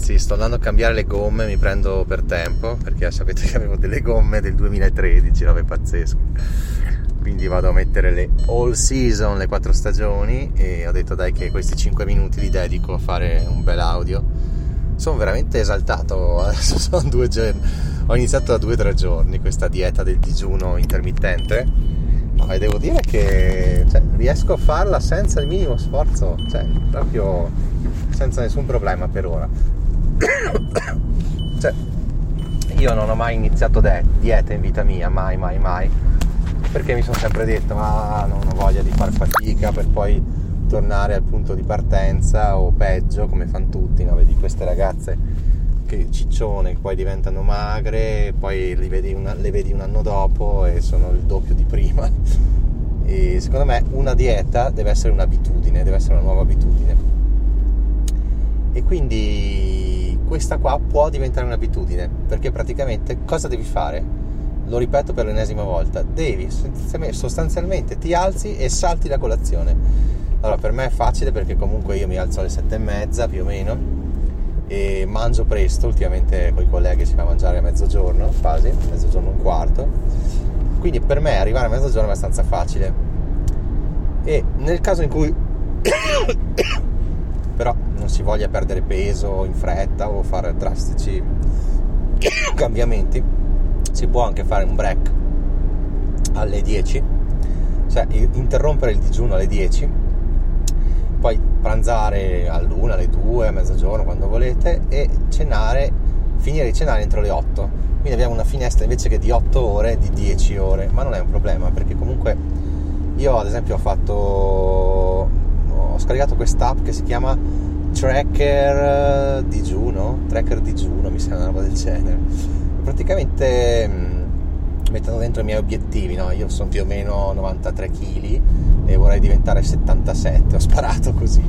Ragazzi, sto andando a cambiare le gomme, mi prendo per tempo, perché sapete che avevo delle gomme del 2013, vabbè pazzesco. Quindi vado a mettere le all season, le quattro stagioni e ho detto dai che questi 5 minuti li dedico a fare un bel audio. Sono veramente esaltato, adesso sono due giorni, ho iniziato da due o tre giorni questa dieta del digiuno intermittente no, e devo dire che cioè, riesco a farla senza il minimo sforzo, cioè proprio senza nessun problema per ora. cioè, io non ho mai iniziato de- dieta in vita mia, mai, mai, mai, perché mi sono sempre detto, ma non ho voglia di far fatica per poi tornare al punto di partenza o peggio, come fanno tutti, no? Vedi queste ragazze che ciccione, poi diventano magre, poi vedi, una, le vedi un anno dopo e sono il doppio di prima. E secondo me una dieta deve essere un'abitudine, deve essere una nuova abitudine. E quindi questa qua può diventare un'abitudine, perché praticamente cosa devi fare? Lo ripeto per l'ennesima volta, devi sostanzialmente ti alzi e salti la colazione. Allora per me è facile perché comunque io mi alzo alle sette e mezza più o meno e mangio presto, ultimamente con i colleghi si fa mangiare a mezzogiorno, quasi, mezzogiorno un quarto. Quindi per me arrivare a mezzogiorno è abbastanza facile. E nel caso in cui non si voglia perdere peso in fretta o fare drastici cambiamenti, si può anche fare un break alle 10, cioè interrompere il digiuno alle 10, poi pranzare all'una, alle 2, a mezzogiorno, quando volete, e cenare, finire di cenare entro le 8. Quindi abbiamo una finestra invece che di 8 ore, di 10 ore, ma non è un problema perché comunque io ad esempio ho fatto ho scaricato quest'app che si chiama Tracker Digiuno, Tracker Digiuno, mi sembra una roba del genere. Praticamente mh, mettendo dentro i miei obiettivi, no? Io sono più o meno 93 kg e vorrei diventare 77, ho sparato così.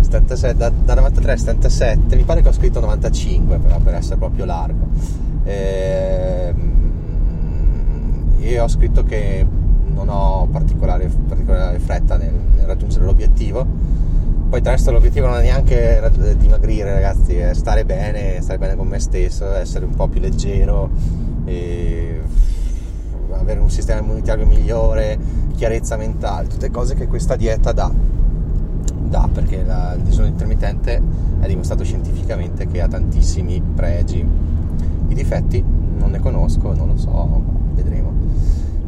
77, da, da 93 a 77, mi pare che ho scritto 95 però per essere proprio largo. E, io ho scritto che non ho particolare, particolare fretta nel, nel, raggiungere l'obiettivo. Poi tra l'altro l'obiettivo non è neanche dimagrire ragazzi, è stare bene, stare bene con me stesso, essere un po' più leggero, avere un sistema immunitario migliore, chiarezza mentale, tutte cose che questa dieta dà, dà perché la, il digiuno intermittente è dimostrato scientificamente che ha tantissimi pregi. I difetti non ne conosco, non lo so,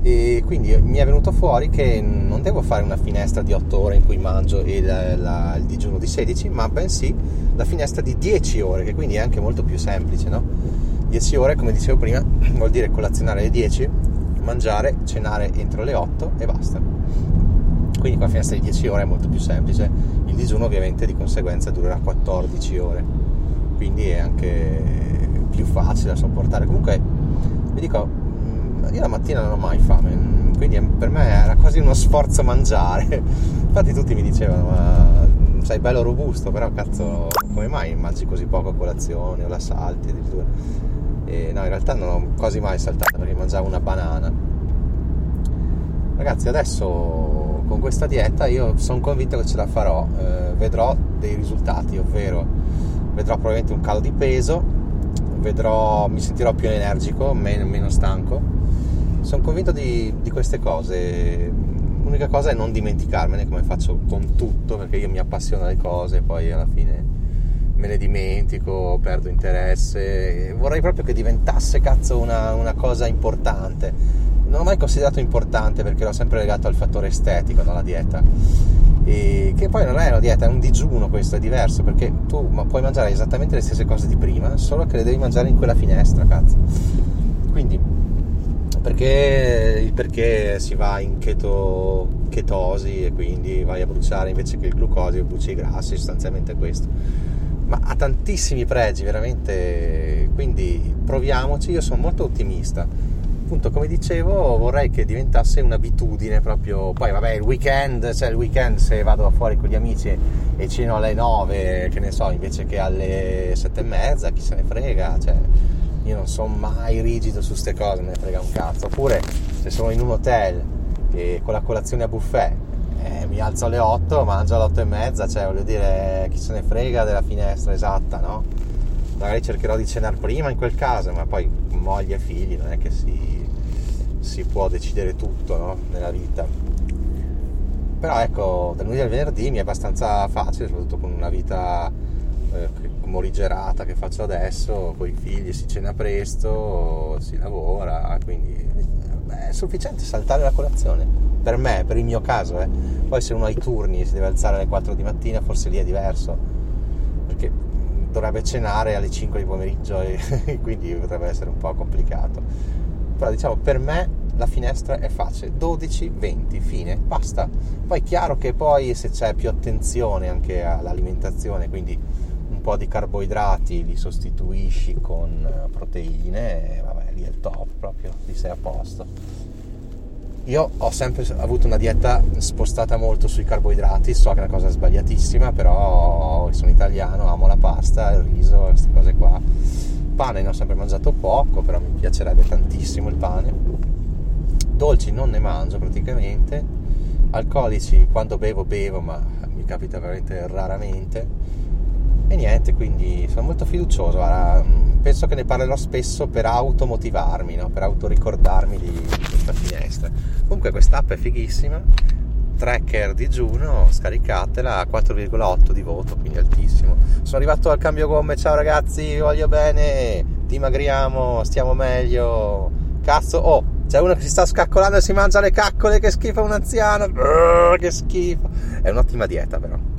e quindi mi è venuto fuori che non devo fare una finestra di 8 ore in cui mangio il, la, il digiuno di 16 ma bensì la finestra di 10 ore che quindi è anche molto più semplice no? 10 ore come dicevo prima vuol dire colazionare alle 10 mangiare, cenare entro le 8 e basta. Quindi con la finestra di 10 ore è molto più semplice. Il digiuno ovviamente di conseguenza durerà 14 ore. Quindi è anche più facile da sopportare. Comunque vi dico io la mattina non ho mai fame, quindi per me era quasi uno sforzo mangiare. Infatti tutti mi dicevano, ma sei bello robusto, però cazzo, come mai mangi così poco a colazione o la salti addirittura? E no, in realtà non ho quasi mai saltato perché mangiavo una banana. Ragazzi, adesso con questa dieta io sono convinto che ce la farò, eh, vedrò dei risultati, ovvero vedrò probabilmente un calo di peso, vedrò, mi sentirò più energico, meno, meno stanco sono convinto di, di queste cose. L'unica cosa è non dimenticarmene come faccio con tutto, perché io mi appassiono alle cose e poi alla fine me ne dimentico, perdo interesse. Vorrei proprio che diventasse cazzo una, una cosa importante. Non l'ho mai considerato importante perché l'ho sempre legato al fattore estetico dalla dieta. E che poi non è una dieta, è un digiuno questo, è diverso perché tu puoi mangiare esattamente le stesse cose di prima, solo che le devi mangiare in quella finestra, cazzo. Quindi perché, perché si va in keto, chetosi e quindi vai a bruciare invece che il glucosio bruci i grassi, sostanzialmente questo. Ma ha tantissimi pregi, veramente, quindi proviamoci, io sono molto ottimista. Appunto, come dicevo, vorrei che diventasse un'abitudine proprio. Poi, vabbè, il weekend, cioè il weekend se vado fuori con gli amici e ceno alle 9, che ne so, invece che alle 7 e mezza, chi se ne frega, cioè io non sono mai rigido su queste cose, me ne frega un cazzo. Oppure se sono in un hotel e con la colazione a buffet eh, mi alzo alle 8, mangio alle 8 e mezza, cioè voglio dire chi se ne frega della finestra esatta, no? Magari cercherò di cenare prima in quel caso, ma poi moglie e figli non è che si, si può decidere tutto no? nella vita. Però ecco, da lunedì al venerdì mi è abbastanza facile, soprattutto con una vita eh, morigerata che faccio adesso, con i figli si cena presto, si lavora, quindi beh, è sufficiente saltare la colazione. Per me, per il mio caso, eh. poi se uno ha i turni si deve alzare alle 4 di mattina, forse lì è diverso, perché dovrebbe cenare alle 5 di pomeriggio e quindi potrebbe essere un po' complicato. Però diciamo, per me la finestra è facile, 12, 20, fine, basta. Poi è chiaro che poi se c'è più attenzione anche all'alimentazione, quindi po' di carboidrati li sostituisci con eh, proteine, vabbè, lì è il top proprio, lì sei a posto. Io ho sempre avuto una dieta spostata molto sui carboidrati, so che è una cosa sbagliatissima, però sono italiano, amo la pasta, il riso, queste cose qua. Pane ne ho sempre mangiato poco, però mi piacerebbe tantissimo il pane. Dolci non ne mangio praticamente. Alcolici quando bevo bevo, ma mi capita veramente raramente e niente, quindi sono molto fiducioso. Penso che ne parlerò spesso per automotivarmi, no? per autoricordarmi di, di questa finestra. Comunque quest'app è fighissima, tracker digiuno, scaricatela a 4,8 di voto, quindi altissimo. Sono arrivato al cambio gomme, ciao ragazzi, vi voglio bene, dimagriamo, stiamo meglio. Cazzo, oh, c'è uno che si sta scaccolando e si mangia le caccole, che schifo un anziano, Brrr, che schifo. È un'ottima dieta però.